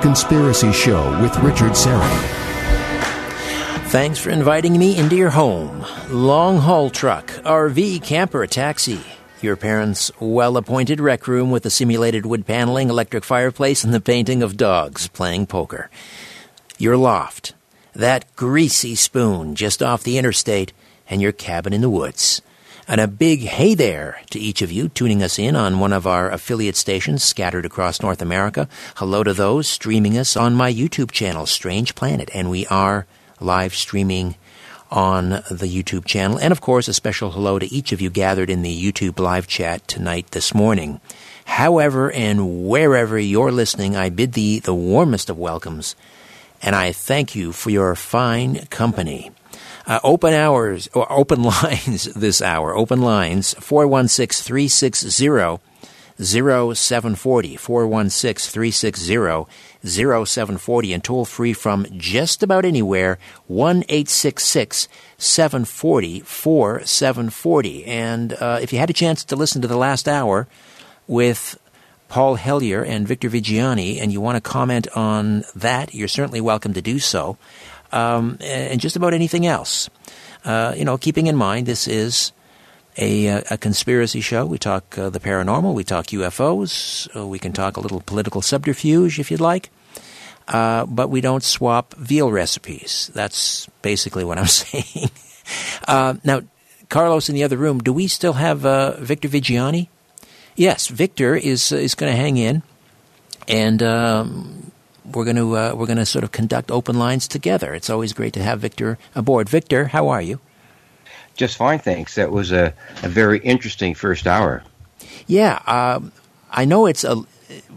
Conspiracy Show with Richard Syrett. Thanks for inviting me into your home. Long haul truck, RV, camper, taxi. Your parents' well appointed rec room with a simulated wood paneling, electric fireplace, and the painting of dogs playing poker. Your loft, that greasy spoon just off the interstate, and your cabin in the woods. And a big hey there to each of you tuning us in on one of our affiliate stations scattered across North America. Hello to those streaming us on my YouTube channel, Strange Planet. And we are live streaming on the YouTube channel. And of course, a special hello to each of you gathered in the YouTube live chat tonight this morning. However and wherever you're listening, I bid thee the warmest of welcomes. And I thank you for your fine company. Uh, open hours or open lines this hour. Open lines 416 360 0740 416 360 0740 and toll free from just about anywhere 1 740 4740 and uh, if you had a chance to listen to the last hour with Paul Hellyer and Victor Viggiani and you want to comment on that you're certainly welcome to do so um, and just about anything else. Uh, you know, keeping in mind this is a, a conspiracy show. We talk uh, the paranormal, we talk UFOs, uh, we can talk a little political subterfuge if you'd like, uh, but we don't swap veal recipes. That's basically what I'm saying. Uh, now, Carlos in the other room, do we still have uh, Victor Viggiani? Yes, Victor is is going to hang in, and um, we're going to uh, we're going to sort of conduct open lines together. It's always great to have Victor aboard. Victor, how are you? Just fine, thanks. That was a, a very interesting first hour. Yeah, um, I know it's a.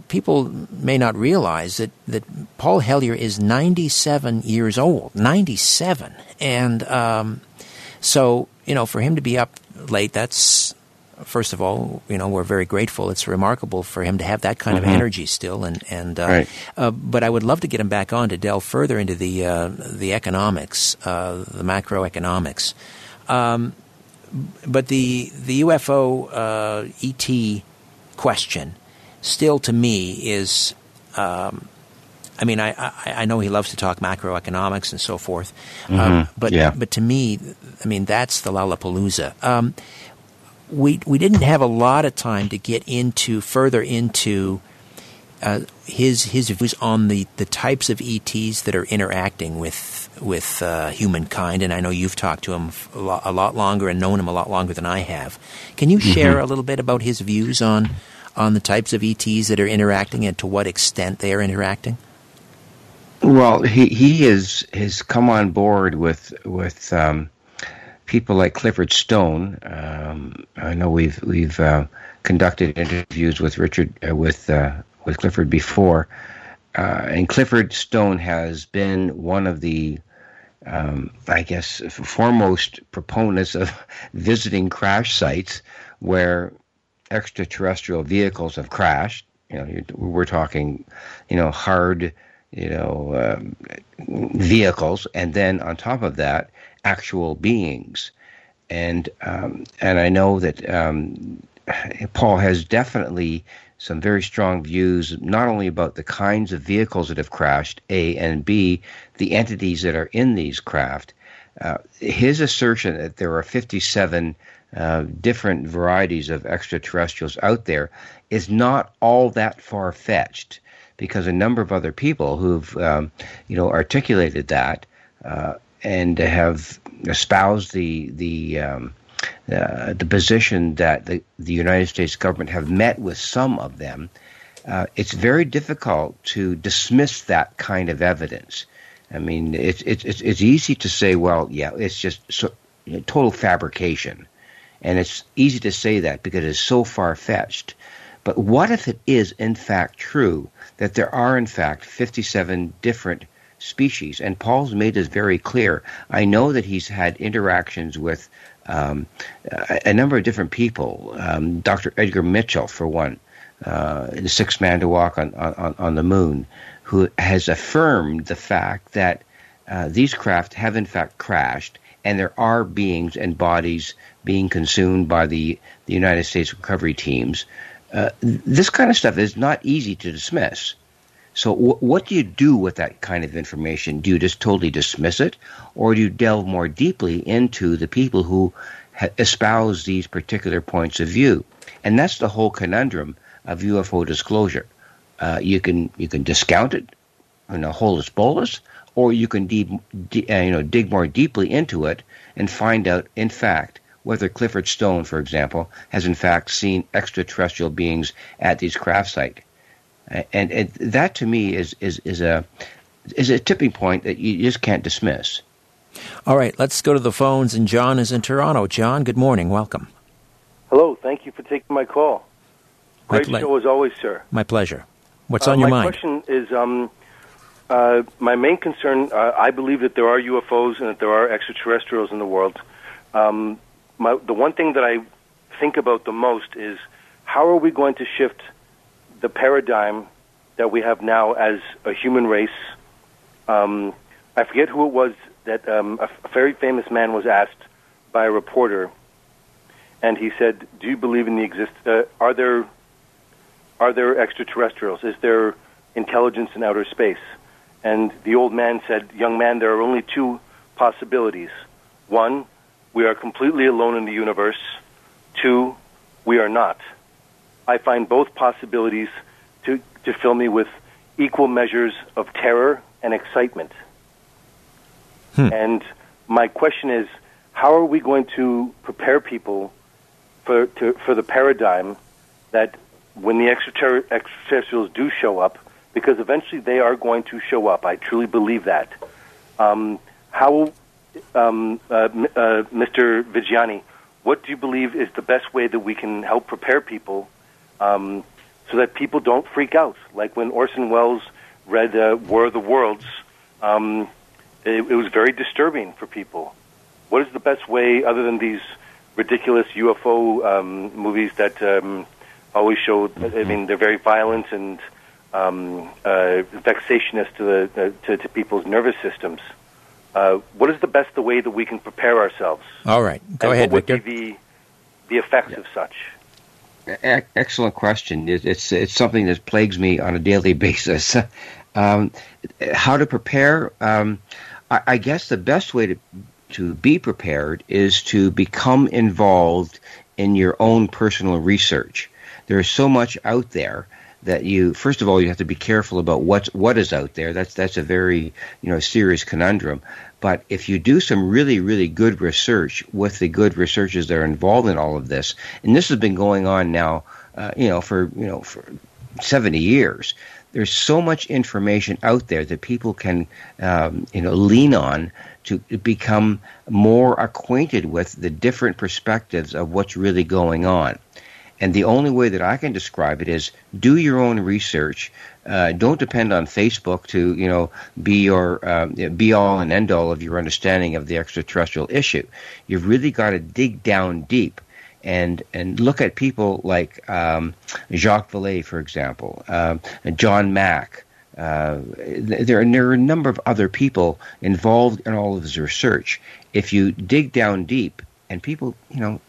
People may not realize that, that Paul Hellyer is 97 years old. 97. And um, so, you know, for him to be up late, that's first of all, you know, we're very grateful. It's remarkable for him to have that kind mm-hmm. of energy still, and and uh, right. uh, but I would love to get him back on to delve further into the uh, the economics, uh, the macroeconomics. Um, but the the UFO uh, ET question still to me is. Um, I mean, I, I, I, know he loves to talk macroeconomics and so forth, mm-hmm. um, but yeah. but to me, I mean, that's the Lollapalooza. We we didn't have a lot of time to get into further into uh, his his views on the, the types of ETs that are interacting with with uh, humankind, and I know you've talked to him a lot, a lot, longer and known him a lot longer than I have. Can you mm-hmm. share a little bit about his views on on the types of ETs that are interacting and to what extent they are interacting? Well, he he is has come on board with with um, people like Clifford Stone. Um, I know we've we've uh, conducted interviews with Richard uh, with uh, with Clifford before, uh, and Clifford Stone has been one of the um, I guess foremost proponents of visiting crash sites where extraterrestrial vehicles have crashed. You know, we're talking, you know, hard, you know, um, vehicles, and then on top of that, actual beings. And um, and I know that um, Paul has definitely some very strong views, not only about the kinds of vehicles that have crashed, A, and B, the entities that are in these craft. Uh, his assertion that there are 57 uh, different varieties of extraterrestrials out there is not all that far fetched because a number of other people who've um, you know articulated that uh, and have espoused the the um, uh, the position that the, the United States government have met with some of them, uh, it's very difficult to dismiss that kind of evidence. I mean, it's it's it's easy to say, well, yeah, it's just so, you know, total fabrication, and it's easy to say that because it's so far fetched. But what if it is in fact true that there are in fact 57 different species. And Paul's made this very clear. I know that he's had interactions with um, a, number of different people. Um, Dr. Edgar Mitchell, for one, uh, the sixth man to walk on, on, on the moon, who has affirmed the fact that uh, these craft have in fact crashed and there are beings and bodies being consumed by the, the United States recovery teams. uh, this kind of stuff is not easy to dismiss. So, w- what do you do with that kind of information? Do you just totally dismiss it, or do you delve more deeply into the people who ha- espouse these particular points of view? And that's the whole conundrum of UFO disclosure. Uh, you can you can discount it, you know, holus bolus, or you can de- uh, you know dig more deeply into it and find out, in fact, whether Clifford Stone, for example, has in fact seen extraterrestrial beings at these craft sites and, and that to me is, is, is a is a tipping point that you just can't dismiss. All right, let's go to the phones. And John is in Toronto. John, good morning. Welcome. Hello. Thank you for taking my call. Great ple- show as always, sir. My pleasure. What's Uh, on your my mind? question is, um, uh, my main concern. Uh, I believe that there are UFOs and that there are extraterrestrials in the world. Um, my, the one thing that I think about the most is how are we going to shift the paradigm that we have now as a human race. Um, I forget who it was that um, a, very famous man was asked by a reporter, and he said, "Do you believe in the exist? Uh, are there are there extraterrestrials? Is there intelligence in outer space?" And the old man said, "Young man, there are only two possibilities. One, we are completely alone in the universe. Two, we are not." I find both possibilities to, to fill me with equal measures of terror and excitement. And my question is, how are we going to prepare people for, to, for the paradigm that when the extraterri- extraterrestrials do show up, because eventually they are going to show up, I truly believe that. Um, how, um, uh, uh, Mr. Viggiani, what do you believe is the best way that we can help prepare people um, so that people don't freak out. Like when Orson Welles read uh, War of the Worlds, um, it, it was very disturbing for people. What is the best way, other than these ridiculous UFO um, movies that um, always show? I mean, they're very violent and um, uh, vexationist to the uh, to, to people's nervous systems. Uh, what is the best the way that we can prepare ourselves? All right, go and ahead, what Victor. would be the the effects of such? Excellent question. It, it's it's something that plagues me on a daily basis. um, how to prepare? Um, I, I guess the best way to to be prepared is to become involved in your own personal research. There's so much out there that you first of all you have to be careful about what's what is out there. That's that's a very you know serious conundrum. But if you do some really really good research with the good researchers that are involved in all of this, and this has been going on now, uh, you know for you know for 70 years. There's so much information out there that people can, um, you know, lean on to become more acquainted with the different perspectives of what's really going on. And the only way that I can describe it is do your own research. Uh, don't depend on Facebook to, you know, be your uh, be all and end all of your understanding of the extraterrestrial issue. You've really got to dig down deep and and look at people like um, Jacques Vallée, for example, um, John Mack. Uh, there, there are a number of other people involved in all of this research. If you dig down deep, and people, you know,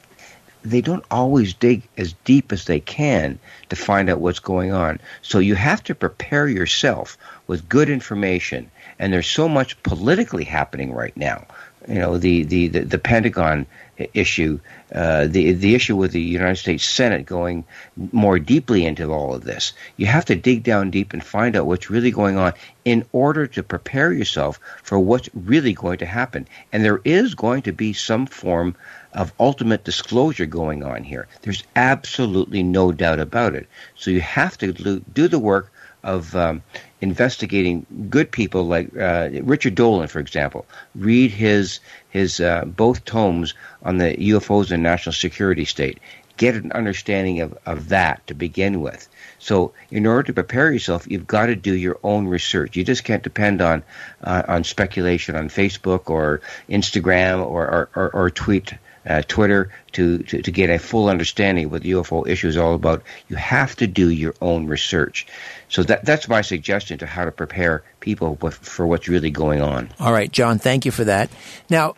they don't always dig as deep as they can to find out what's going on. So you have to prepare yourself with good information. And there's so much politically happening right now. You know, the, the, the, the Pentagon issue, uh, the the issue with the United States Senate going more deeply into all of this. You have to dig down deep and find out what's really going on in order to prepare yourself for what's really going to happen. And there is going to be some form of ultimate disclosure going on here. There's absolutely no doubt about it. So you have to do the work of um, investigating good people like uh, Richard Dolan, for example. Read his his uh, both tomes on the UFOs and national security state. Get an understanding of, of that to begin with. So, in order to prepare yourself, you've got to do your own research. You just can't depend on uh, on speculation on Facebook or Instagram or or, or, or tweet uh, Twitter to, to, to get a full understanding of what the UFO issue is all about. You have to do your own research. So that that's my suggestion to how to prepare people with, for what's really going on. All right, John, thank you for that. Now,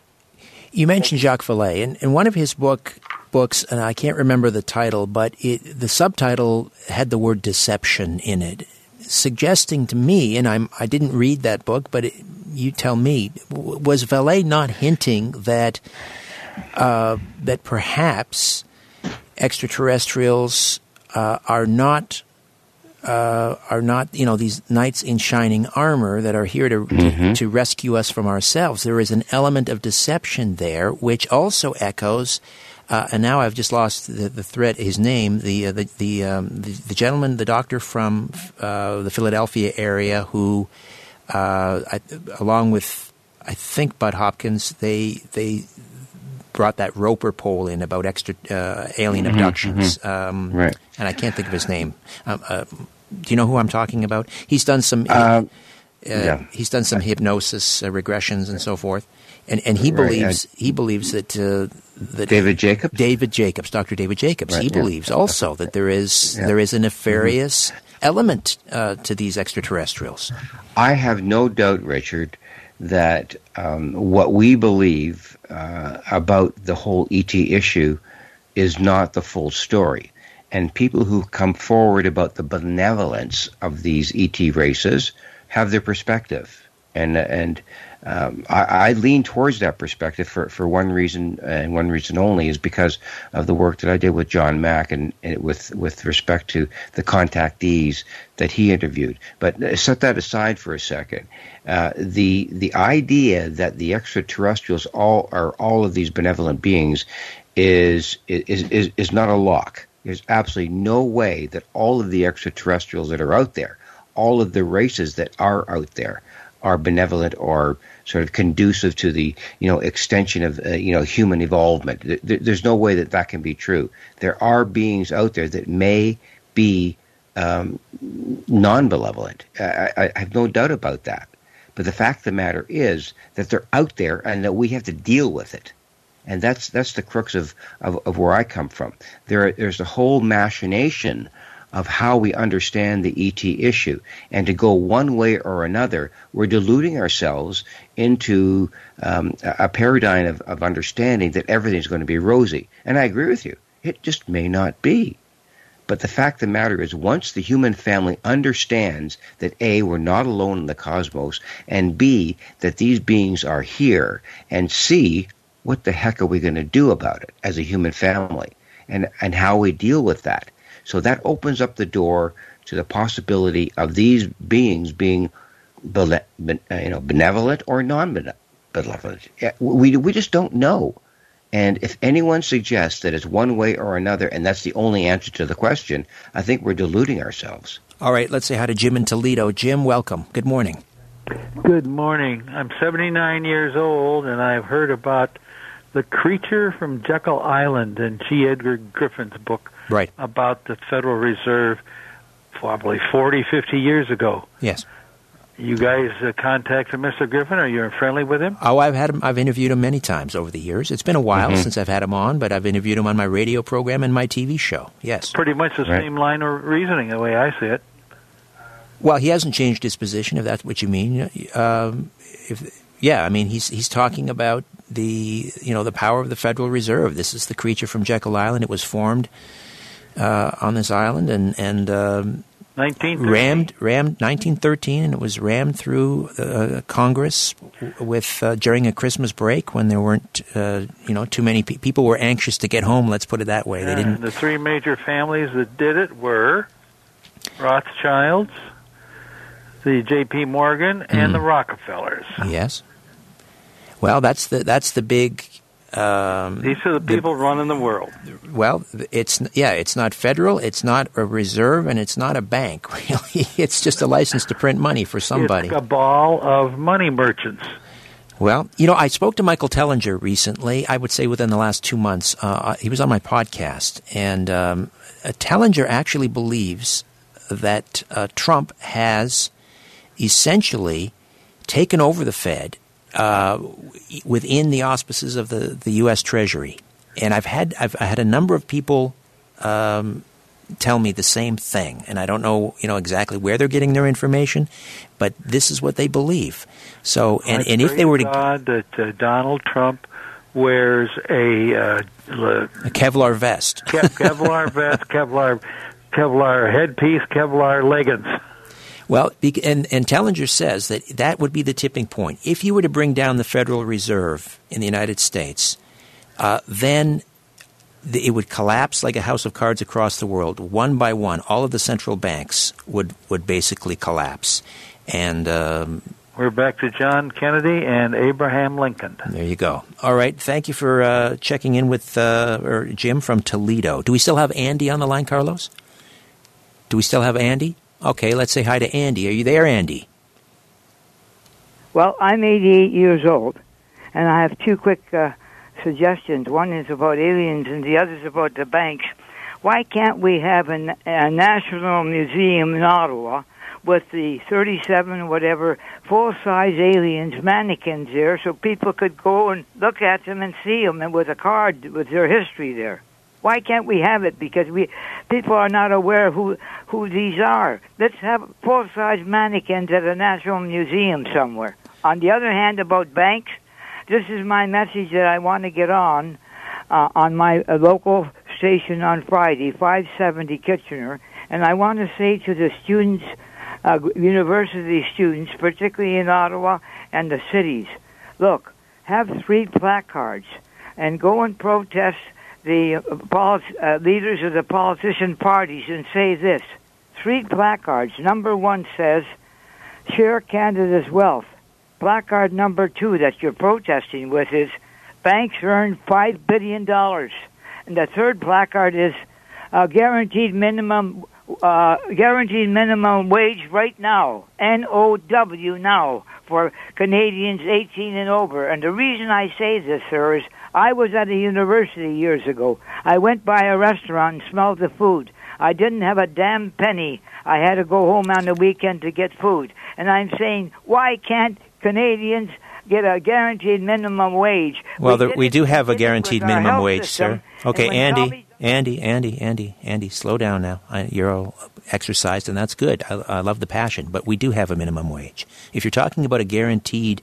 you mentioned Jacques Vallée, and in one of his book books, and I can't remember the title, but it, the subtitle had the word deception in it, suggesting to me, and I'm I didn't read that book, but it, you tell me, was Vallée not hinting that uh, that perhaps extraterrestrials uh, are not uh, are not you know these knights in shining armor that are here to, Mm-hmm. to to rescue us from ourselves. There is an element of deception there, which also echoes. Uh, and now I've just lost the, the thread. His name, the uh, the the, um, the the gentleman, the doctor from uh, the Philadelphia area, who, uh, I, along with I think Bud Hopkins, they they brought that Roper poll in about extra uh, alien abductions. Um, Mm-hmm, Right. And I can't think of his name. Um, uh, do you know who I'm talking about? He's done some. Um, uh, yeah. He's done some hypnosis uh, regressions and so forth, and and he Right, believes he believes that uh, that David Jacobs? David Jacobs, Dr. David Jacobs, Right, he yeah. believes also that there is Yeah. there is a nefarious element uh, to these extraterrestrials. I have no doubt, Richard, that um, what we believe uh, about the whole ET issue is not the full story. And people who come forward about the benevolence of these ET races have their perspective. And, and um, I, I lean towards that perspective for, for one reason and one reason only is because of the work that I did with John Mack and, and with with respect to the contactees that he interviewed. But uh, set that aside for a second. Uh, the the idea that the extraterrestrials all are all of these benevolent beings is is is, is not a lock. There's absolutely no way that all of the extraterrestrials that are out there, all of the races that are out there, are benevolent or sort of conducive to the you know extension of uh, you know human evolvement. Th- th- there's no way that that can be true. There are beings out there that may be um, non-malevolent. I, I, I have no doubt about that. But the fact of the matter is that they're out there and that we have to deal with it. And that's that's the crux of, of, of where I come from. There there's a whole machination of how we understand the ET issue. And to go one way or another, we're deluding ourselves into um, a paradigm of, of understanding that everything's going to be rosy. And I agree with you. It just may not be. But the fact of the matter is, once the human family understands that A, we're not alone in the cosmos, and B, that these beings are here, and C, what the heck are we going to do about it as a human family, and, and how we deal with that? So that opens up the door to the possibility of these beings being bele- ben- uh, you know, benevolent or non-benevolent. We, we just don't know. And if anyone suggests that it's one way or another, and that's the only answer to the question, I think we're deluding ourselves. All right, let's say hi to Jim in Toledo. Jim, welcome. Good morning. Good morning. I'm 79 years old, and I've heard about the creature from Jekyll Island in G. Edward Griffin's book Right. about the Federal Reserve probably 40, 50 years ago. Yes. You guys uh, contacted Mr. Griffin? Are you friendly with him? Oh, I've had him. I've interviewed him many times over the years. It's been a while since I've had him on, but I've interviewed him on my radio program and my TV show. Yes. Pretty much the Right. same line of reasoning, the way I see it. Well, he hasn't changed his position, if that's what you mean. Um, if yeah, I mean he's he's talking about the you know the power of the Federal Reserve. This is the creature from Jekyll Island. It was formed uh, on this island and and um, 1913. rammed rammed 1913, and it was rammed through uh, Congress with uh, during a Christmas break when there weren't uh, you know too many pe- people were anxious to get home. Let's put it that way. They didn't. The three major families that did it were Rothschilds, the J.P. Morgan, and the Rockefellers. Yes. Well, that's the that's the big. Um, These are the people running the world. well, it's yeah, it's not federal, it's not a reserve, and it's not a bank. Really, it's just a license to print money for somebody. It's a ball of money merchants. Well, you know, I spoke to Michael Tellinger recently. I would say within the last two months. Uh, he was on my podcast, and um, uh, Tellinger actually believes that uh, Trump has essentially taken over the Fed uh, within the auspices of the, the U.S. Treasury. And I've had I've I had a number of people um, tell me the same thing, and I don't know you know exactly where they're getting their information, but this is what they believe. So, and, I and if they were to God that uh, Donald Trump wears a, uh, a Kevlar vest, Kevlar vest, Kevlar Kevlar headpiece, Kevlar leggings. Well, and, and Tellinger says that that would be the tipping point. If you were to bring down the Federal Reserve in the United States, uh, then it would collapse like a house of cards across the world. One by one, all of the central banks would, would basically collapse. And um, we're back to John Kennedy and Abraham Lincoln. There you go. All right. Thank you for uh, checking in with uh, or Jim from Toledo. Do we still have Andy on the line, Carlos? Do we still have Andy? Okay, let's say hi to Andy. Are you there, Andy? Well, I'm 88 years old, and I have two quick uh, suggestions. One is about aliens, and the other is about the banks. Why can't we have a, a national museum in Ottawa with the 37 whatever full size aliens mannequins there, so people could go and look at them and see them, and with a card with their history there? Why can't we have it? Because we people are not aware who who these are. Let's have full size mannequins at a national museum somewhere. On the other hand, about banks, this is my message that I want to get on uh, on my uh, local station on Friday, 570 Kitchener, and I want to say to the students, uh, university students, particularly in Ottawa and the cities, look, have three placards and go and protest the uh, uh, leaders of the politician parties and say this. Three placards. Number one says, share Canada's wealth. Placard number two that you're protesting with is, banks earn $5 billion. And the third placard is, guaranteed minimum uh, guaranteed minimum wage right now, N-O-W now, for Canadians 18 and over. And the reason I say this, sir, is I was at a university years ago. I went by a restaurant and smelled the food. I didn't have a damn penny. I had to go home on the weekend to get food. And I'm saying, why can't Canadians get a guaranteed minimum wage? Well, we, we do have a guaranteed minimum wage, system. sir. Okay, Andy, Andy, Andy, Andy, Andy, slow down now. I, you're all exercised, and that's good. I, I love the passion, but we do have a minimum wage. If you're talking about a guaranteed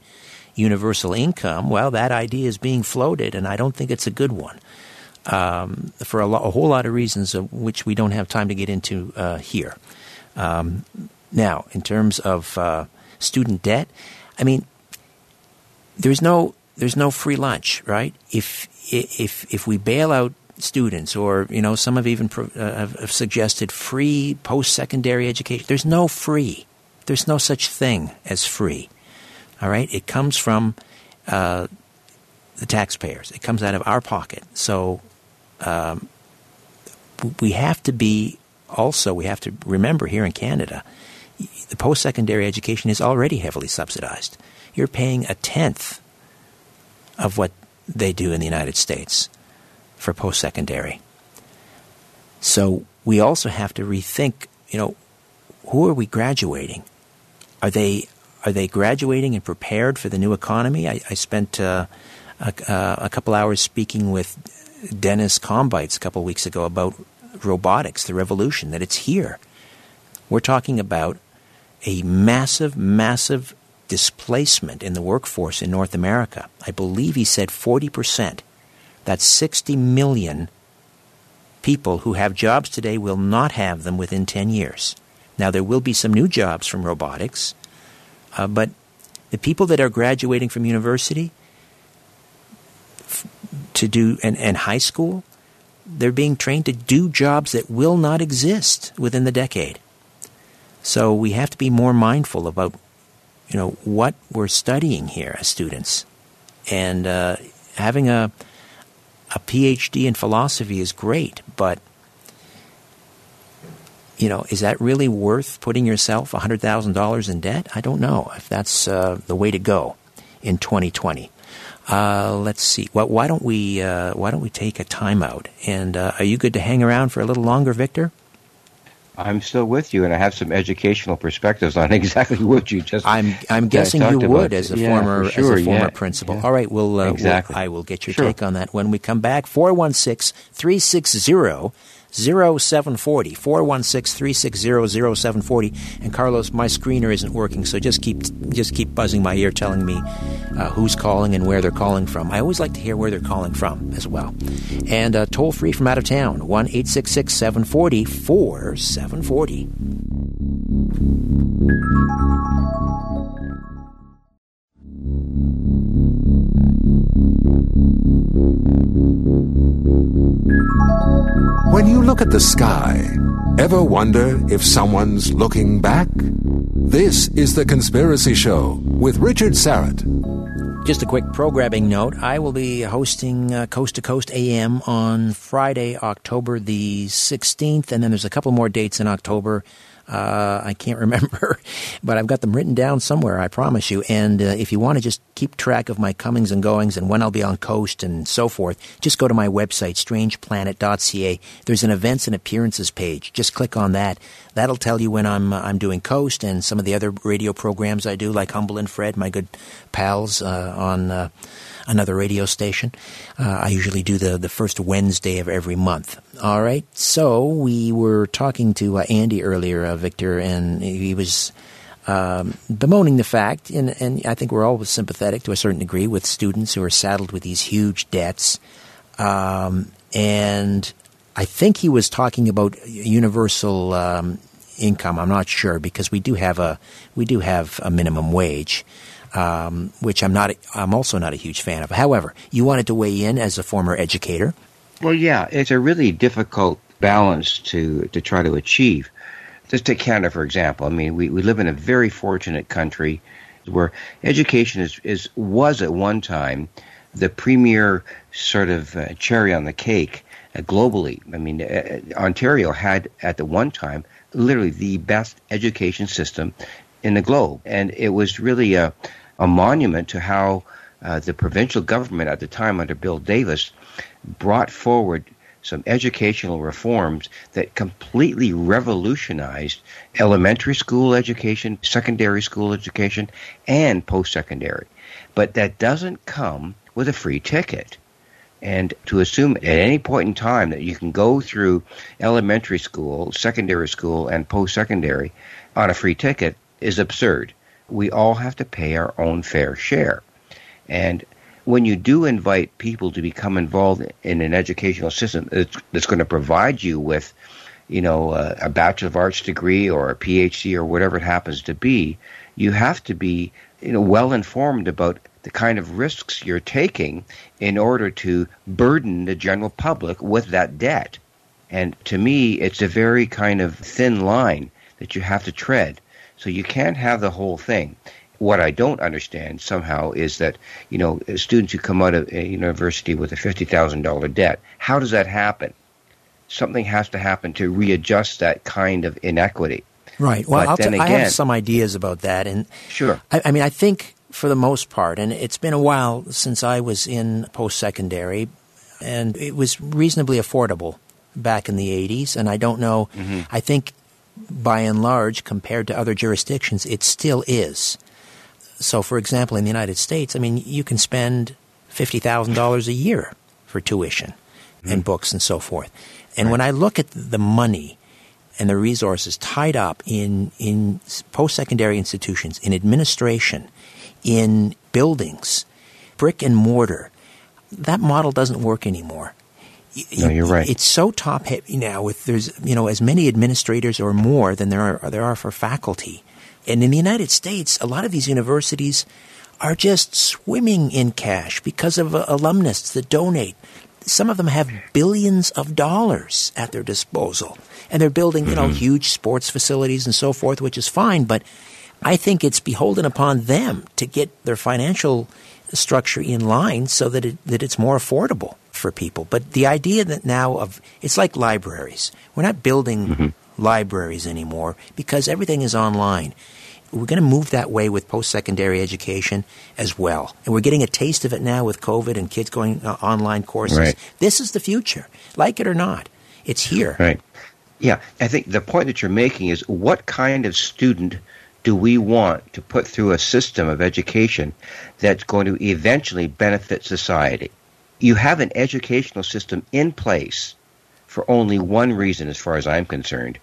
universal income, well, that idea is being floated, and I don't think it's a good one. Um, for a, lo- a, whole lot of reasons, of which we don't have time to get into uh, here. Um, now, in terms of uh, student debt, I mean, there's no there's no free lunch, right? If if if we bail out students, or you know, some have even pro- uh, have suggested free post secondary education. There's no free. There's no such thing as free. All right, it comes from uh, the taxpayers. It comes out of our pocket. So um, we have to be also we have to remember here in Canada, the post secondary education is already heavily subsidized. You're paying a tenth of what they do in the United States for post secondary. So we also have to rethink. You know, who are we graduating? Are they are they graduating and prepared for the new economy? I, I spent uh, a, uh, a, couple hours speaking with Dennis Combites a couple weeks ago about robotics, the revolution, that it's here. We're talking about a massive, massive displacement in the workforce in North America. I believe he said 40%. That's 60 million people who have jobs today will not have them within 10 years. Now, there will be some new jobs from robotics, uh, but the people that are graduating from university f- to do and, and high school, they're being trained to do jobs that will not exist within the decade. So we have to be more mindful about, you know, what we're studying here as students, and uh, having a a PhD in philosophy is great, but you know, is that really worth putting yourself $100,000 in debt? I don't know if that's uh, the way to go in 2020. Uh, let's see. Well, why don't we uh, why don't we take a timeout? And uh, are you good to hang around for a little longer, Victor? I'm still with you, and I have some educational perspectives on exactly what you just. I'm I'm guessing you would as a yeah, former sure, as a former yeah, principal. Yeah. All right, we'll, uh, exactly. We'll, I will get your sure. take on that when we come back. 416 360 0740 416 360 0740. And Carlos, my screener isn't working, so just keep just keep buzzing my ear telling me uh, who's calling and where they're calling from. I always like to hear where they're calling from as well. And uh, toll free from out of town 1 866 740 4740. Look at the sky, ever wonder if someone's looking back? This is The Conspiracy Show with Richard Syrett. Just a quick programming note. I will be hosting uh, Coast to Coast AM on Friday, October the 16th, and then there's a couple more dates in October. Uh, I can't remember, but I've got them written down somewhere, I promise you. And uh, if you want to just keep track of my comings and goings and when I'll be on coast and so forth, just go to my website, strangeplanet.ca. There's an events and appearances page. Just click on that. That'll tell you when I'm uh, I'm doing coast and some of the other radio programs I do, like Humble and Fred, my good pals uh, on uh, another radio station. Uh, I usually do the, the first Wednesday of every month. All right. So we were talking to uh, Andy earlier, uh, Victor, and he was um, bemoaning the fact, and, and I think we're all sympathetic to a certain degree with students who are saddled with these huge debts. Um, and I think he was talking about universal um, income. I'm not sure because we do have a we do have a minimum wage um, which I'm not. I'm also not a huge fan of. However, you wanted to weigh in as a former educator. Well, yeah, it's a really difficult balance to to try to achieve. Just take Canada for example. I mean, we, we live in a very fortunate country where education is, is was at one time the premier sort of uh, cherry on the cake uh, globally. I mean, uh, Ontario had at the one time literally the best education system in the globe, and it was really a a monument to how uh, the provincial government at the time under Bill Davis brought forward some educational reforms that completely revolutionized elementary school education, secondary school education, and post secondary. But that doesn't come with a free ticket. And to assume at any point in time that you can go through elementary school, secondary school, and post secondary on a free ticket is absurd we all have to pay our own fair share. And when you do invite people to become involved in an educational system that's, going to provide you with, you know, a, a Bachelor of Arts degree or a PhD or whatever it happens to be, you have to be, you know, well informed about the kind of risks you're taking in order to burden the general public with that debt. And to me, it's a very kind of thin line that you have to tread so you can't have the whole thing. What I don't understand somehow is that, you know, students who come out of a university with a $50,000 debt, how does that happen? Something has to happen to readjust that kind of inequity. Right. Well, t- again, I have some ideas about that. And sure. I, I mean, I think for the most part, and it's been a while since I was in post secondary, and it was reasonably affordable back in the 80s. And I don't know, mm-hmm. I think by and large, compared to other jurisdictions, it still is. So, for example, in the United States, I mean, you can spend $50,000 a year for tuition mm-hmm. and books and so forth. And right. when I look at the money and the resources tied up in, in post secondary institutions, in administration, in buildings, brick and mortar, that model doesn't work anymore. No, you're right. It's so top heavy now. With there's you know as many administrators or more than there are there are for faculty, and in the United States, a lot of these universities are just swimming in cash because of uh, alumnus that donate. Some of them have billions of dollars at their disposal, and they're building you know mm-hmm. huge sports facilities and so forth, which is fine. But I think it's beholden upon them to get their financial structure in line so that it, that it's more affordable for people. But the idea that now of it's like libraries. We're not building mm-hmm. libraries anymore because everything is online. We're going to move that way with post secondary education as well. And we're getting a taste of it now with COVID and kids going uh, online courses. Right. This is the future, like it or not. It's here. Right. Yeah. I think the point that you're making is what kind of student do we want to put through a system of education that's going to eventually benefit society? You have an educational system in place for only one reason, as far as I'm concerned,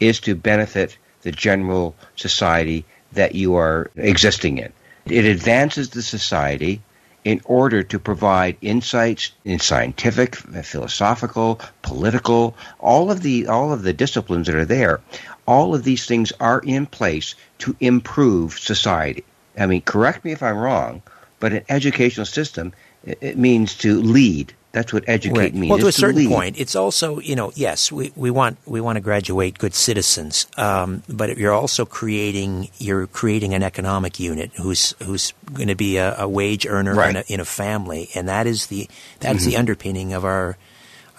is to benefit the general society that you are existing in. It advances the society in order to provide insights in scientific, philosophical, political, all of the all of the disciplines that are there. All of these things are in place to improve society. I mean, correct me if I'm wrong, but an educational system it means to lead that's what educate right. means. Well, to a certain lead. point, it's also you know yes we, we want we want to graduate good citizens, um, but you're also creating you're creating an economic unit who's who's going to be a, a wage earner Right. in, a, in a family, and that is the that is Mm-hmm. the underpinning of our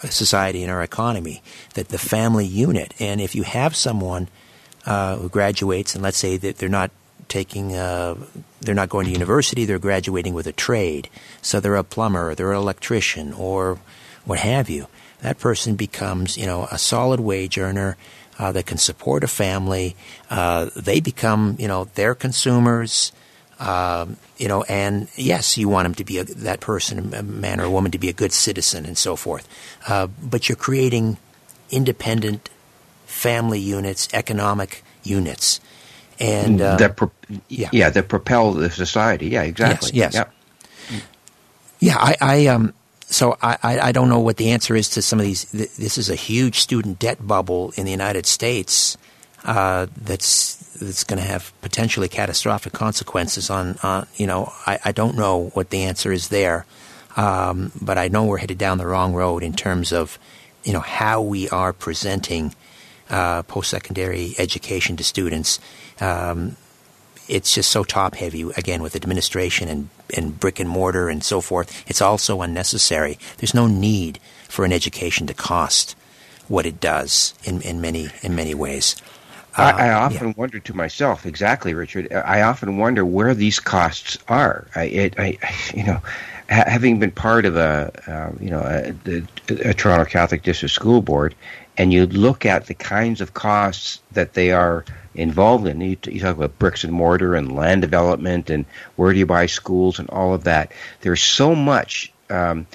society and our economy. That the family unit, and if you have someone uh, who graduates, and let's say that they're not taking, uh, they're not going to university, they're graduating with a trade, so they're a plumber, they're an electrician, or what have you. That person becomes, you know, a solid wage earner uh, that can support a family. Uh, they become, you know, their consumers. Um, you know, and yes, you want them to be a, that person, a man or a woman, to be a good citizen and so forth. Uh, but you're creating independent family units, economic units, and uh, that pro- yeah. yeah. that propel the society. Yeah, exactly. yes. Yeah. Yeah, I, I um, so I, I I don't know what the answer is to some of these. This is a huge student debt bubble in the United States uh, that's that's going to have potentially catastrophic consequences on. on you know, I, I don't know what the answer is there, um, but I know we're headed down the wrong road in terms of you know how we are presenting uh, post secondary education to students. Um, it's just so top heavy again with administration and, and brick and mortar and so forth. It's also unnecessary. There's no need for an education to cost what it does in, in many in many ways. I, Uh, I yeah. often wonder to myself, exactly, Richard. I often wonder where these costs are. I, it, I you know, ha- having been part of a, uh, you know, a, the, a Toronto Catholic District School Board, and you look at the kinds of costs that they are involved in. You, you talk about bricks and mortar and land development, and where do you buy schools and all of that. There's so much. Um,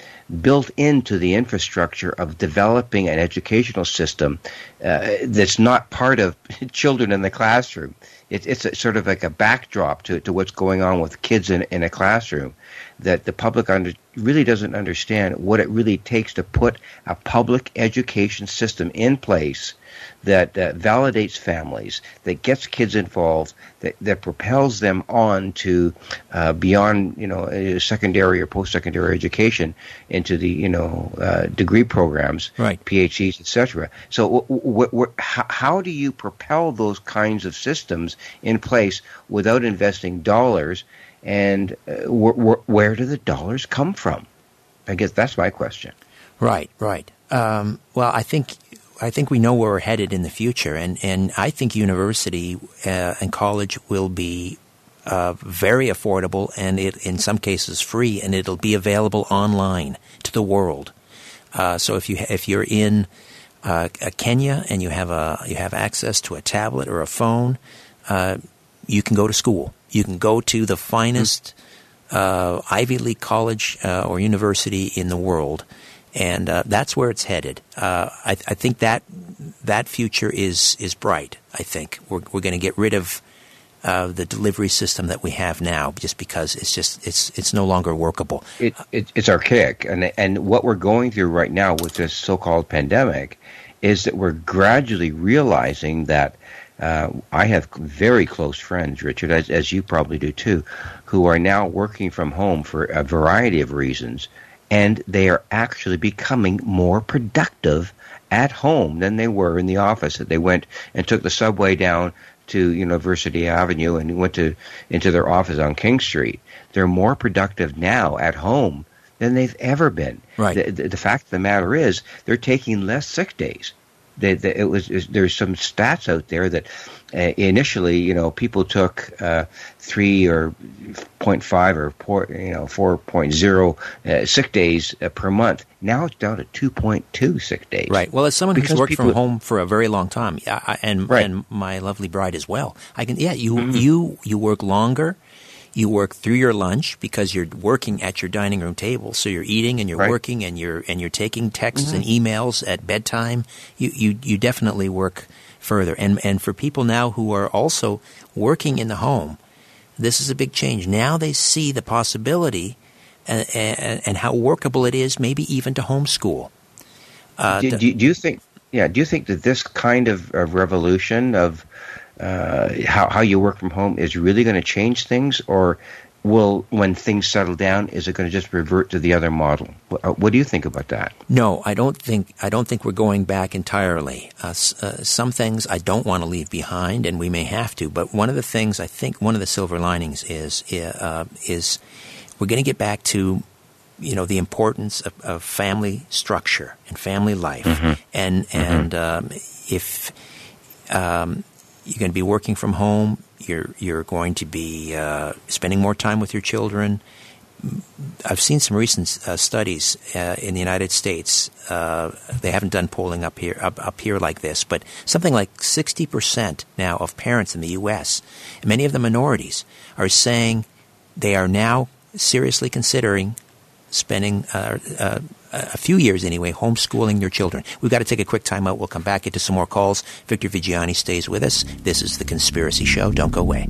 built into the infrastructure of developing an educational system uh, that's not part of children in the classroom. It, it's sort of like a backdrop to, to what's going on with kids in, in a classroom that the public under, really doesn't understand what it really takes to put a public education system in place that uh, validates families, that gets kids involved, that, that propels them on to uh, beyond you know secondary or post-secondary education into the you know uh, degree programs, Right. PhDs, etc. So, w- w- w- how, how do you propel those kinds of systems in place without investing dollars? And uh, wh- wh- where do the dollars come from? I guess that's my question. Right, right. Um, well, I think I think we know where we're headed in the future, and, and I think university uh, and college will be uh, very affordable, and it in some cases free, and it'll be available online to the world. Uh, so if you if you're in uh, Kenya and you have a you have access to a tablet or a phone, uh, you can go to school. You can go to the finest uh, Ivy League college or university in the world, and uh, that's where it's headed. Uh, I, I think that that future is is bright. I think we're we're going to get rid of uh, the delivery system that we have now, just because it's just it's it's no longer workable. it, it, it's archaic, and and what we're going through right now with this so-called pandemic is that we're gradually realizing that. Uh, I have very close friends, Richard, as, as you probably do too, who are now working from home for a variety of reasons, and they are actually becoming more productive at home than they were in the office. That they went and took the subway down to University Avenue and went to into their office on King Street. They're more productive now at home than they've ever been. Right. The, the, the fact of the matter is, they're taking less sick days. They, they, it was there's some stats out there that uh, initially, you know, people took uh, three or 0.5 or four, you know 4.0 uh, sick days uh, per month. Now it's down to 2.2 sick days. Right. Well, as someone who's Because worked from home for a very long time, I, I- and Right. and my lovely bride as well, I can. Yeah, you you you work longer. You work through your lunch because you're working at your dining room table, so you're eating and you're Right. working and you're and you're taking texts and Mm-hmm. emails at bedtime. You you you definitely work further. And and for people now who are also working in the home, this is a big change. Now they see the possibility and, and, and how workable it is, maybe even to homeschool. Uh, do, the- do, do you think? Yeah. Do you think that this kind of, of revolution of uh, how how you work from home is really going to change things, or will when things settle down, is it going to just revert to the other model? What, uh, what do you think about that? No, I don't think I don't think we're going back entirely. Uh, uh, some things I don't want to leave behind, and we may have to. But one of the things I think one of the silver linings is uh, is we're going to get back to you know the importance of, of family structure and family life, and and um, if um, you're going to be working from home, you're you're going to be uh, spending more time with your children. I've seen some recent uh, studies uh, in the United States. Uh, they haven't done polling up here up, up here like this, but something like sixty percent now of parents in the U.S. many of the minorities are saying they are now seriously considering spending uh, uh, a few years anyway homeschooling your children. We've got to take a quick time out. We'll come back into some more calls. Victor Viggiani stays with us. This is the Conspiracy Show. Don't go away.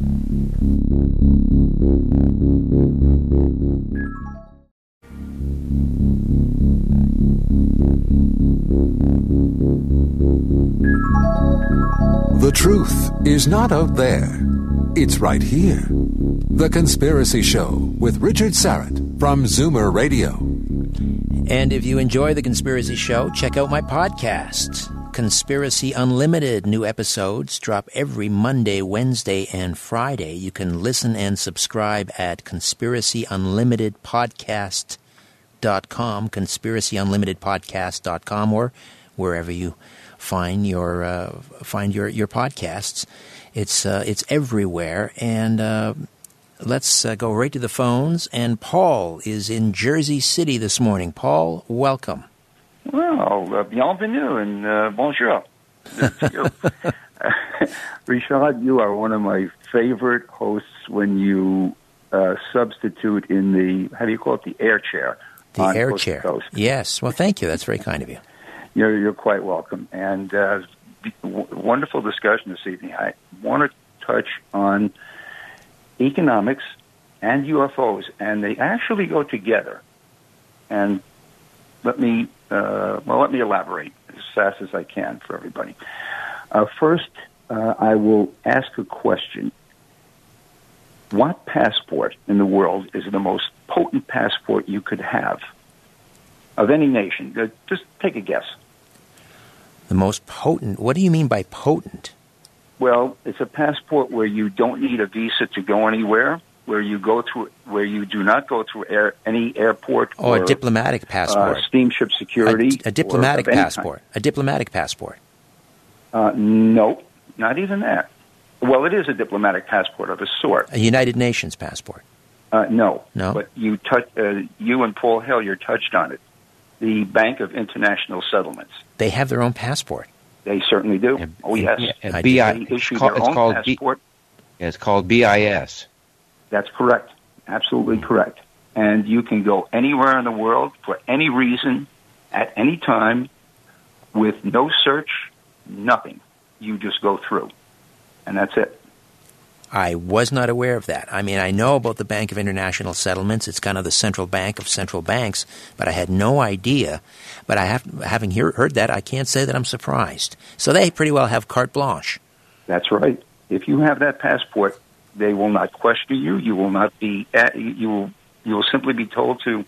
The truth is not out there. It's right here. The Conspiracy Show with Richard Syrett from Zoomer Radio. And if you enjoy The Conspiracy Show, check out my podcast, Conspiracy Unlimited. New episodes drop every Monday, Wednesday, and Friday. You can listen and subscribe at conspiracyunlimitedpodcast.com, conspiracyunlimitedpodcast.com, or wherever you find your uh, find your, your podcasts. It's uh, it's everywhere, and uh, let's uh, go right to the phones. And Paul is in Jersey City this morning. Paul, welcome. Well, uh, bienvenue and uh, bonjour. Richard, you are one of my favorite hosts when you uh, substitute in the, how do you call it, the air chair. The air Coast chair. Coast. Yes. Well, thank you. That's very kind of you. You're, you're quite welcome. And uh, w- wonderful discussion this evening. I want to touch on economics and UFOs, and they actually go together. And let me, uh, well, let me elaborate as fast as I can for everybody. Uh, first, uh, I will ask a question. What passport in the world is the most potent passport you could have of any nation? Just take a guess. The most potent. What do you mean by potent? Well, it's a passport where you don't need a visa to go anywhere, where you go through, where you do not go through air, any airport Oh, or a diplomatic uh, passport. steamship security. a, a diplomatic or passport. A diplomatic passport. Uh, no, not even that. Well, it is a diplomatic passport of a sort. A United Nations passport. Uh, no, No? But you touch, uh, you and Paul Hellyer touched on it. The Bank of International Settlements. They have their own passport. They certainly do. Yeah, oh yes, yeah, I BI they it's issue called, it's own called B- yeah, it's called BIS. That's correct. Absolutely Hmm. correct. And you can go anywhere in the world for any reason, at any time, with no search, nothing. You just go through. And that's it. I was not aware of that. I mean, I know about the Bank of International Settlements. It's kind of the central bank of central banks, but I had no idea. But I have, having hear, heard that, I can't say that I'm surprised. So they pretty well have carte blanche. That's right. If you have that passport, they will not question you. You will not be at, you will you will simply be told to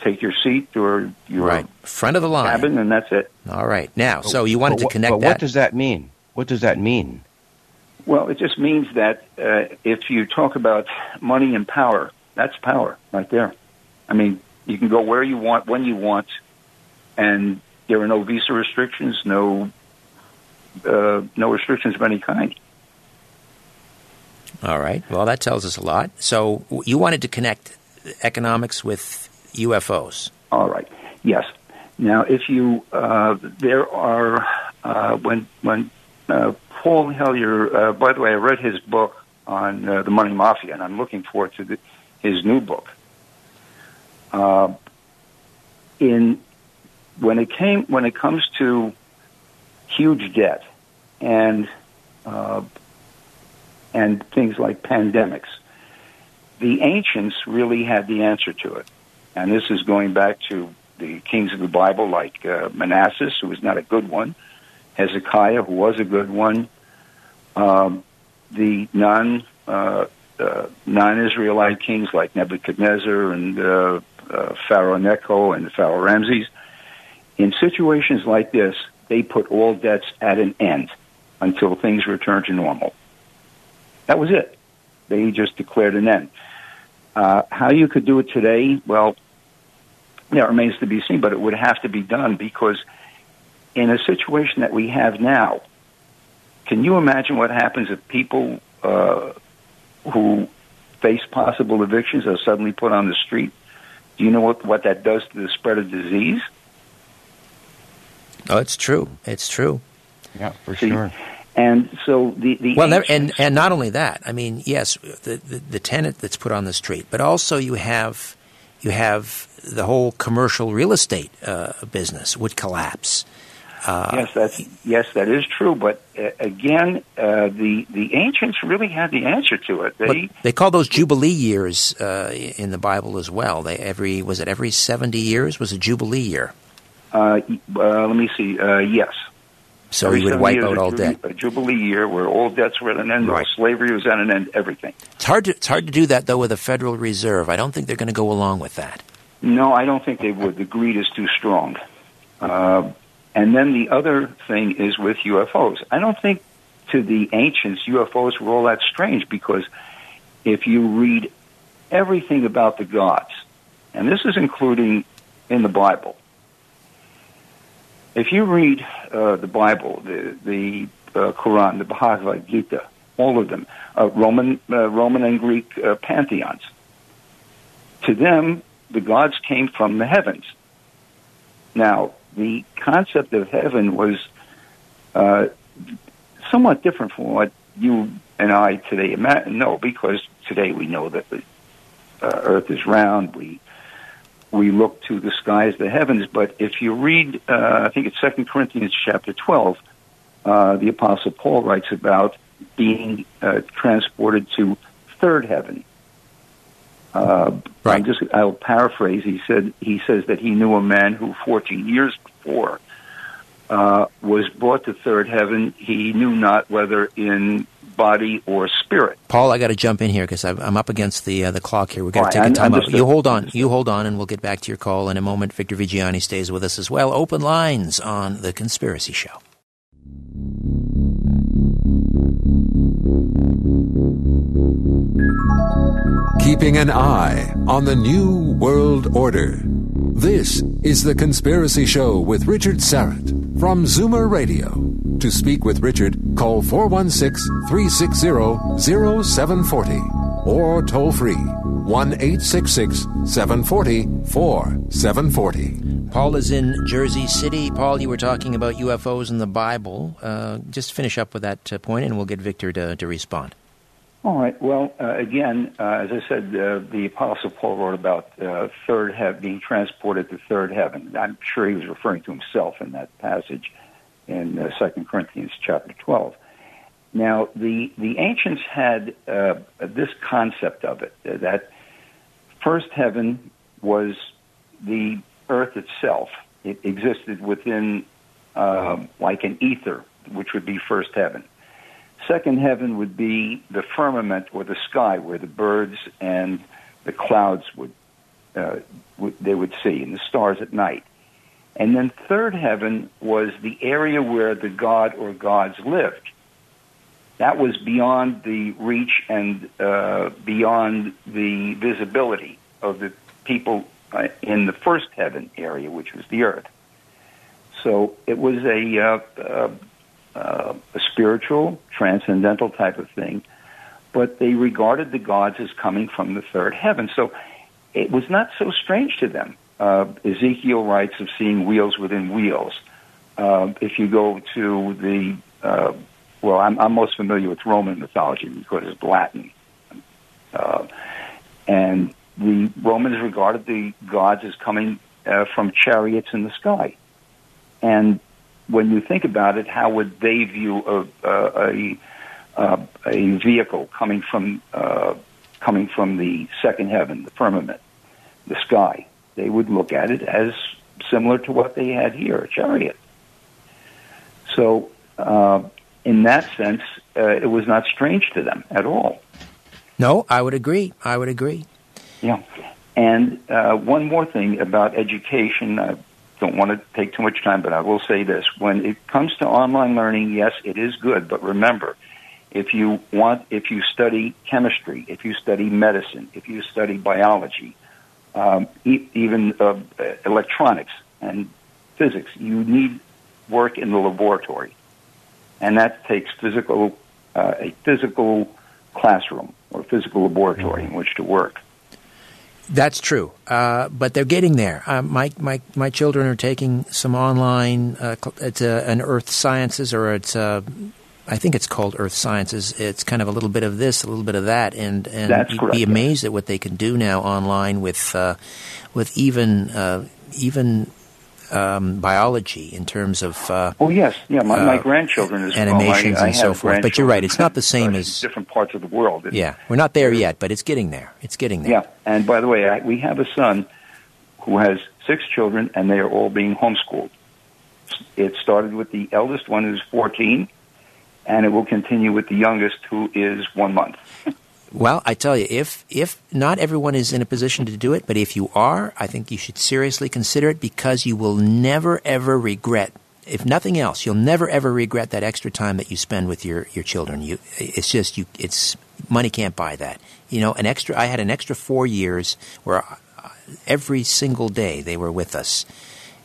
take your seat or your Right, front of the line. cabin, and that's it. All right. Now, so you wanted But to connect but that. what does that mean? What does that mean? Well, it just means that uh, if you talk about money and power, that's power right there. I mean, you can go where you want, when you want, and there are no visa restrictions, no uh, no restrictions of any kind. All right. Well, that tells us a lot. So you wanted to connect economics with UFOs. All right. Yes. Now, if you uh, there are uh, when when uh, Paul Hellyer, uh, by the way, I read his book on uh, the Money Mafia, and I'm looking forward to the, his new book. Uh, in when it came when it comes to huge debt and uh, and things like pandemics, the ancients really had the answer to it, and this is going back to the kings of the Bible, like uh, Manasseh, who was not a good one, Hezekiah, who was a good one, um, the non uh, uh, non-Israelite kings like Nebuchadnezzar and uh, uh, Pharaoh Necho and Pharaoh Ramses. In situations like this, they put all debts at an end until things return to normal. That was it. They just declared an end. Uh, how you could do it today, well, that remains to be seen, but it would have to be done because in a situation that we have now, can you imagine what happens if people uh, who face possible evictions are suddenly put on the street? Do you know what, what that does to the spread of disease? Oh, it's true. It's true. Yeah, for See, sure. And so the, the Well, never, ancients- and and not only that. I mean, yes, the, the the tenant that's put on the street, but also you have you have the whole commercial real estate uh, business would collapse. Uh, yes, that's yes, that is true. But uh, again, uh, the the ancients really had the answer to it. They they call those jubilee years uh, in the Bible as well. They every was it every seventy years was a jubilee year. uh, uh, let me see. Uh, yes, So Every he would wipe out all debt. A jubilee year where all debts were at an end, Right. slavery was at an end, everything. It's hard to it's hard to do that though with the Federal Reserve. I don't think they're going to go along with that. No, I don't think they would. The greed is too strong. Uh, and then the other thing is with UFOs. I don't think to the ancients UFOs were all that strange because if you read everything about the gods, and this is including in the Bible, if you read uh, the Bible, the the uh, Quran, the Bhagavad Gita, all of them, uh, Roman uh, Roman and Greek uh, pantheons, to them the gods came from the heavens. Now, the concept of heaven was uh, somewhat different from what you and I today ima- know, because today we know that the uh, Earth is round. We we look to the skies, the heavens. But if you read, uh, I think it's Second Corinthians chapter twelve, uh, the Apostle Paul writes about being uh, transported to third heaven. Uh, Right. I'm just I'll paraphrase. He said he says that he knew a man who 14 years before uh, was brought to third heaven. He knew not whether in body or spirit. Paul, I got to jump in here because I'm up against the uh, the clock here. We've got to take a time out. You hold on. You hold on, and we'll get back to your call in a moment. Victor Viggiani stays with us as well. Open lines on The Conspiracy Show. Keeping an eye on the New World Order. This is The Conspiracy Show with Richard Syrett from Zoomer Radio. To speak with Richard, call 416 360 0740 or toll free 1 866 740 4740. Paul is in Jersey City. Paul, you were talking about UFOs in the Bible. Uh, just finish up with that uh, point, and we'll get Victor to, to respond. All right. Well, uh, again, uh, as I said, uh, the Apostle Paul wrote about uh, third heaven being transported to third heaven. I'm sure he was referring to himself in that passage in uh, Second Corinthians chapter 12. Now, the the ancients had uh, this concept of it uh, that first heaven was the earth itself. It existed within uh, like an ether, which would be first heaven. Second heaven would be the firmament or the sky, where the birds and the clouds would, uh, they would see, and the stars at night. And then third heaven was the area where the god or gods lived. That was beyond the reach and uh, beyond the visibility of the people uh, in the first heaven area, which was the earth. So it was a, uh, uh, a spiritual, transcendental type of thing, but they regarded the gods as coming from the third heaven. So it was not so strange to them. Uh, Ezekiel writes of seeing wheels within wheels. Uh, if you go to the uh, well, I'm, I'm most familiar with Roman mythology because it's Latin. Uh, and the Romans regarded the gods as coming uh, from chariots in the sky. And when you think about it, how would they view a, a, a, a vehicle coming from uh, coming from the second heaven, the firmament, the sky? They would look at it as similar to what they had here, a chariot. So, uh, in that sense, uh, it was not strange to them at all. No, I would agree. I would agree. Yeah. And uh, one more thing about education. I don't want to take too much time, but I will say this. When it comes to online learning, yes, it is good. But remember, if you want, if you study chemistry, if you study medicine, if you study biology, um, e- even uh, electronics and physics, you need work in the laboratory. And that takes physical, uh, a physical classroom or physical laboratory mm-hmm. in which to work. That's true, uh, but they're getting there. Uh, my my my children are taking some online. Uh, it's an Earth Sciences, or it's uh, I think it's called Earth Sciences. It's kind of a little bit of this, a little bit of that, and and That's you'd correct, be amazed at what they can do now online with uh, with even uh, even um, biology in terms of. Uh, oh yes, yeah. My, uh, my grandchildren as animations well. I, and so forth. But you're right; it's not the same uh, as different parts of the world. It, yeah, we're not there yet, but it's getting there. It's getting there. Yeah, and by the way, I, we have a son who has six children, and they are all being homeschooled. It started with the eldest one, who's 14, and it will continue with the youngest, who is one month. Well, I tell you, if if not everyone is in a position to do it, but if you are, I think you should seriously consider it because you will never ever regret. If nothing else, you'll never ever regret that extra time that you spend with your, your children. You, it's just you. It's money can't buy that. You know, an extra. I had an extra four years where uh, every single day they were with us,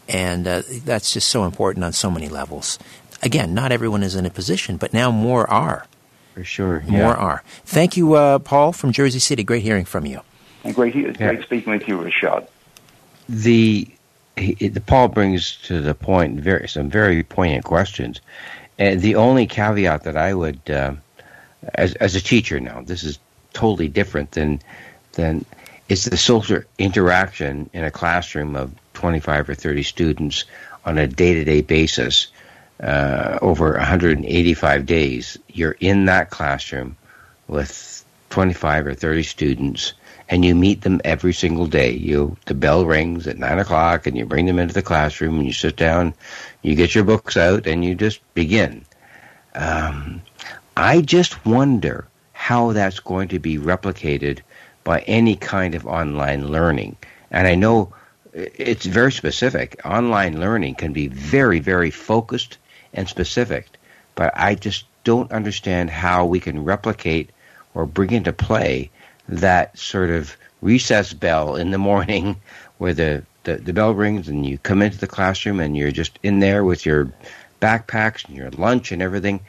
and uh, that's just so important on so many levels. Again, not everyone is in a position, but now more are. For sure. More are. Thank you, uh, Paul from Jersey City. Great hearing from you. And great, great yeah. speaking with you, Rashad. The, he, the Paul brings to the point very some very poignant questions, and the only caveat that I would, uh, as as a teacher now, this is totally different than than it's the social interaction in a classroom of twenty five or thirty students on a day to day basis uh, over 185 days, you're in that classroom with 25 or 30 students, and you meet them every single day. You the bell rings at nine o'clock, and you bring them into the classroom, and you sit down, you get your books out, and you just begin. Um, I just wonder how that's going to be replicated by any kind of online learning. And I know it's very specific. Online learning can be very, very focused and specific. But I just don't understand how we can replicate or bring into play that sort of recess bell in the morning where the, the, the bell rings and you come into the classroom and you're just in there with your backpacks and your lunch and everything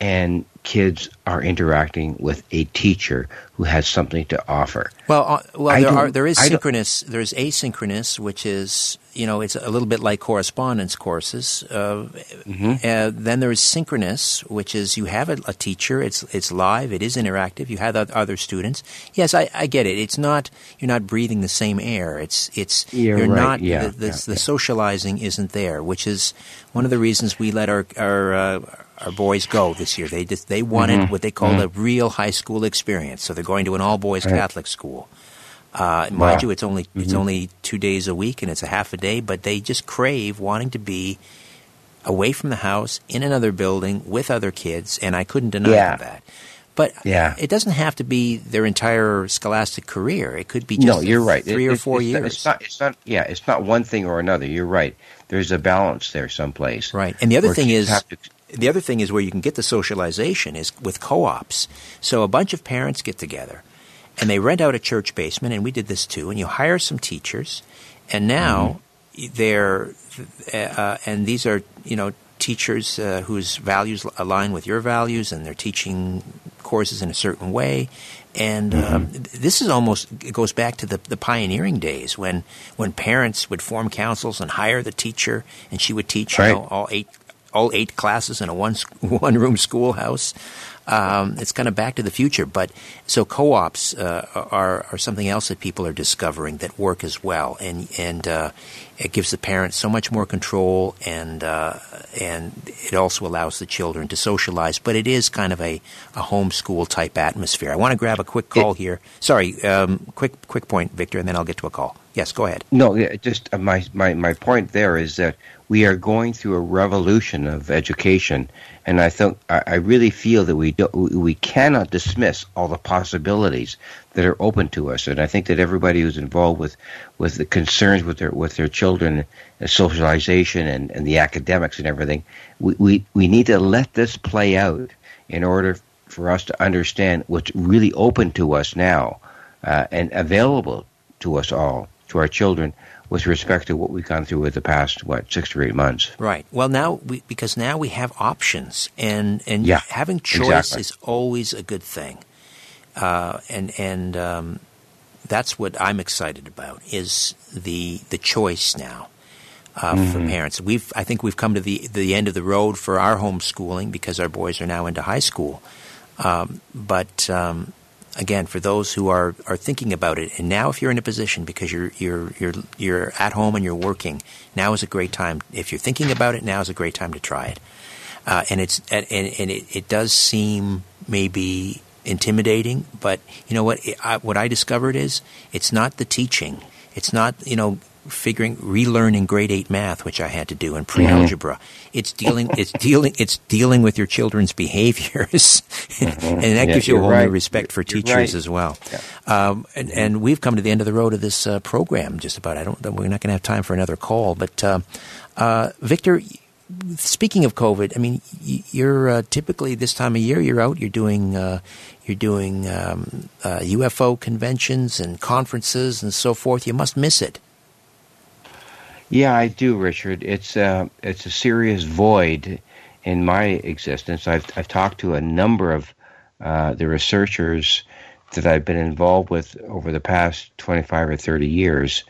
and kids are interacting with a teacher who has something to offer. Well, uh, well, there are there is synchronous. There's asynchronous, which is you know it's a little bit like correspondence courses. Uh, mm-hmm. uh, then there is synchronous, which is you have a, a, teacher. It's it's live. It is interactive. You have other students. Yes, I, I, get it. It's not you're not breathing the same air. It's it's you're, you're right. not yeah, the, the, yeah, the socializing isn't there, which is one of the reasons we let our our uh, our boys go this year. They just they wanted Mm-hmm. what they called Mm-hmm. a real high school experience. So they're going to an all boys Right. Catholic school. Uh, mind you, it's only it's Mhm. only two days a week and it's a half a day, but they just crave wanting to be away from the house in another building with other kids, and I couldn't deny Yeah. that. But Yeah. it doesn't have to be their entire scholastic career. It could be just no, you're right. three It- or it's- four it's not- years. It's not, it's not. Yeah, it's not one thing or another. You're right. There's a balance there someplace. Right. And the other thing is to- the other thing is where you can get the socialization is with co-ops. So a bunch of parents get together and they rent out a church basement and we did this too and you hire some teachers and now Mm-hmm. they're uh, and these are, you know, teachers uh, whose values align with your values and they're teaching courses in a certain way and um, Mm-hmm. th- this is almost it goes back to the, the pioneering days when when parents would form councils and hire the teacher and she would teach you know all eight all eight classes in a one one room schoolhouse. Um, it's kind of back to the future. But so co-ops uh, are are something else that people are discovering that work as well, and and uh, it gives the parents so much more control, and uh, and it also allows the children to socialize. But it is kind of a a homeschool type atmosphere. I want to grab a quick call here. Sorry, um, quick quick point, Victor, and then I'll get to a call. Yes, go ahead. No, just uh, my, my, my point there is that we are going through a revolution of education, and I think I, really feel that we do, we cannot dismiss all the possibilities that are open to us, and I think that everybody who's involved with, with the concerns with their with their children, uh, socialization and, and the academics and everything, we, we, we need to let this play out in order for us to understand what's really open to us now uh, and available to us all to our children with respect to what we've gone through with the past what six or eight months. Right. Well, now we because now we have options, and and yeah, having choice exactly. is always a good thing, uh, and and um, that's what I'm excited about is the the choice now. Uh, Mm-hmm. For parents, we've I think we've come to the the end of the road for our homeschooling because our boys are now into high school. Um, but um, again, for those who are, are thinking about it, and now if you're in a position because you're you're you're you're at home and you're working, now is a great time. If you're thinking about it, now is a great time to try it. Uh, and it's and, and it, it does seem maybe intimidating, but you know what? I, what I discovered is it's not the teaching. It's not you know figuring relearning grade eight math, which I had to do in pre-algebra. It's dealing it's dealing it's dealing with your children's behaviors, and that Mm-hmm. Yeah, gives you a whole right. new respect for You're teachers right. as well. Um, and, and we've come to the end of the road of this uh, program. Just about. I don't. We're not going to have time for another call. But uh, uh, Victor, speaking of COVID, I mean, you're uh, typically this time of year. You're out. You're doing. Uh, you're doing um, uh, UFO conventions and conferences and so forth. You must miss it. Yeah, I do, Richard. It's uh, it's a serious void in my existence. I've I've talked to a number of uh, the researchers that I've been involved with over the past twenty five or thirty years,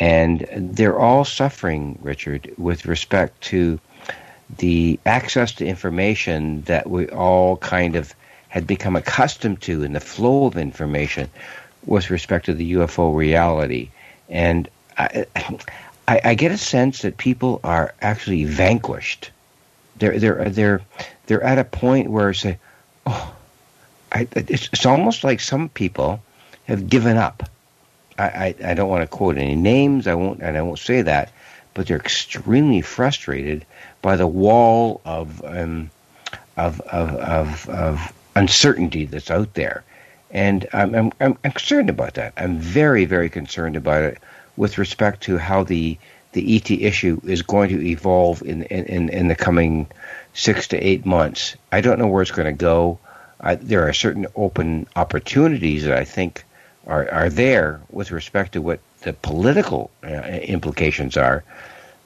and they're all suffering, Richard, with respect to the access to information that we all kind of had become accustomed to in the flow of information with respect to the UFO reality. And I, I, I get a sense that people are actually vanquished. They're they're they're they're at a point where say, oh, I, it's, it's almost like some people have given up. I, I, I don't want to quote any names. I won't and I won't say that, but they're extremely frustrated by the wall of um, of, of of of uncertainty that's out there, and I'm, I'm I'm concerned about that. I'm very very concerned about it with respect to how the the ET issue is going to evolve in in, in the coming six to eight months. I don't know where it's going to go. I, there are certain open opportunities that I think are are there with respect to what the political uh, implications are.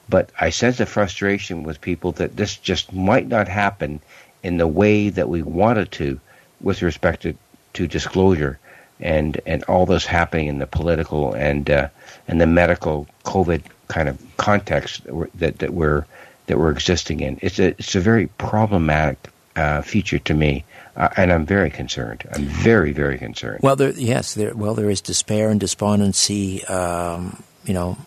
But I sense a frustration with people that this just might not happen in the way that we wanted to with respect to, to disclosure and, and all this happening in the political and uh, and the medical COVID kind of context that we're, that, that we're that we're existing in. It's a it's a very problematic uh, feature to me, uh, and I'm very concerned. I'm very very concerned. Well, there, yes, there. Well, there is despair and despondency. Um, you know,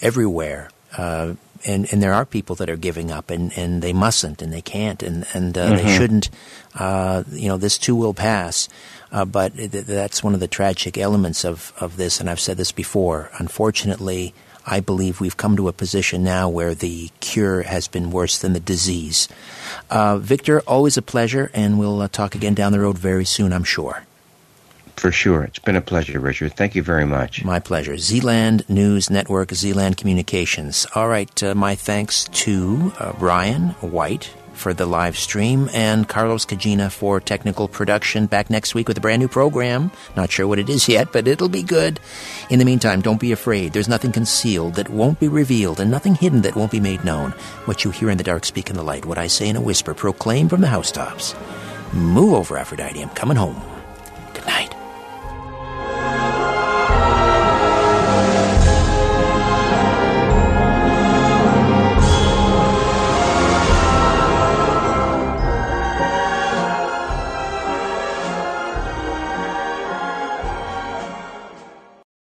everywhere. Uh, and, and there are people that are giving up, and, and they mustn't, and they can't, and, and uh, they shouldn't. Uh, you know, this too will pass. Uh, but th- that's one of the tragic elements of, of this, and I've said this before. Unfortunately, I believe we've come to a position now where the cure has been worse than the disease. Uh, Victor, always a pleasure, and we'll uh, talk again down the road very soon, I'm sure. For sure, it's been a pleasure, Richard. Thank you very much. My pleasure. Zealand News Network, Zealand Communications. All right, uh, my thanks to uh, Brian White for the live stream and Carlos Cagina for technical production. Back next week with a brand new program. Not sure what it is yet, but it'll be good. In the meantime, don't be afraid. There's nothing concealed that won't be revealed and nothing hidden that won't be made known. What you hear in the dark, speak in the light. What I say in a whisper, proclaim from the housetops. Move over, Aphrodite. I'm coming home. Good night.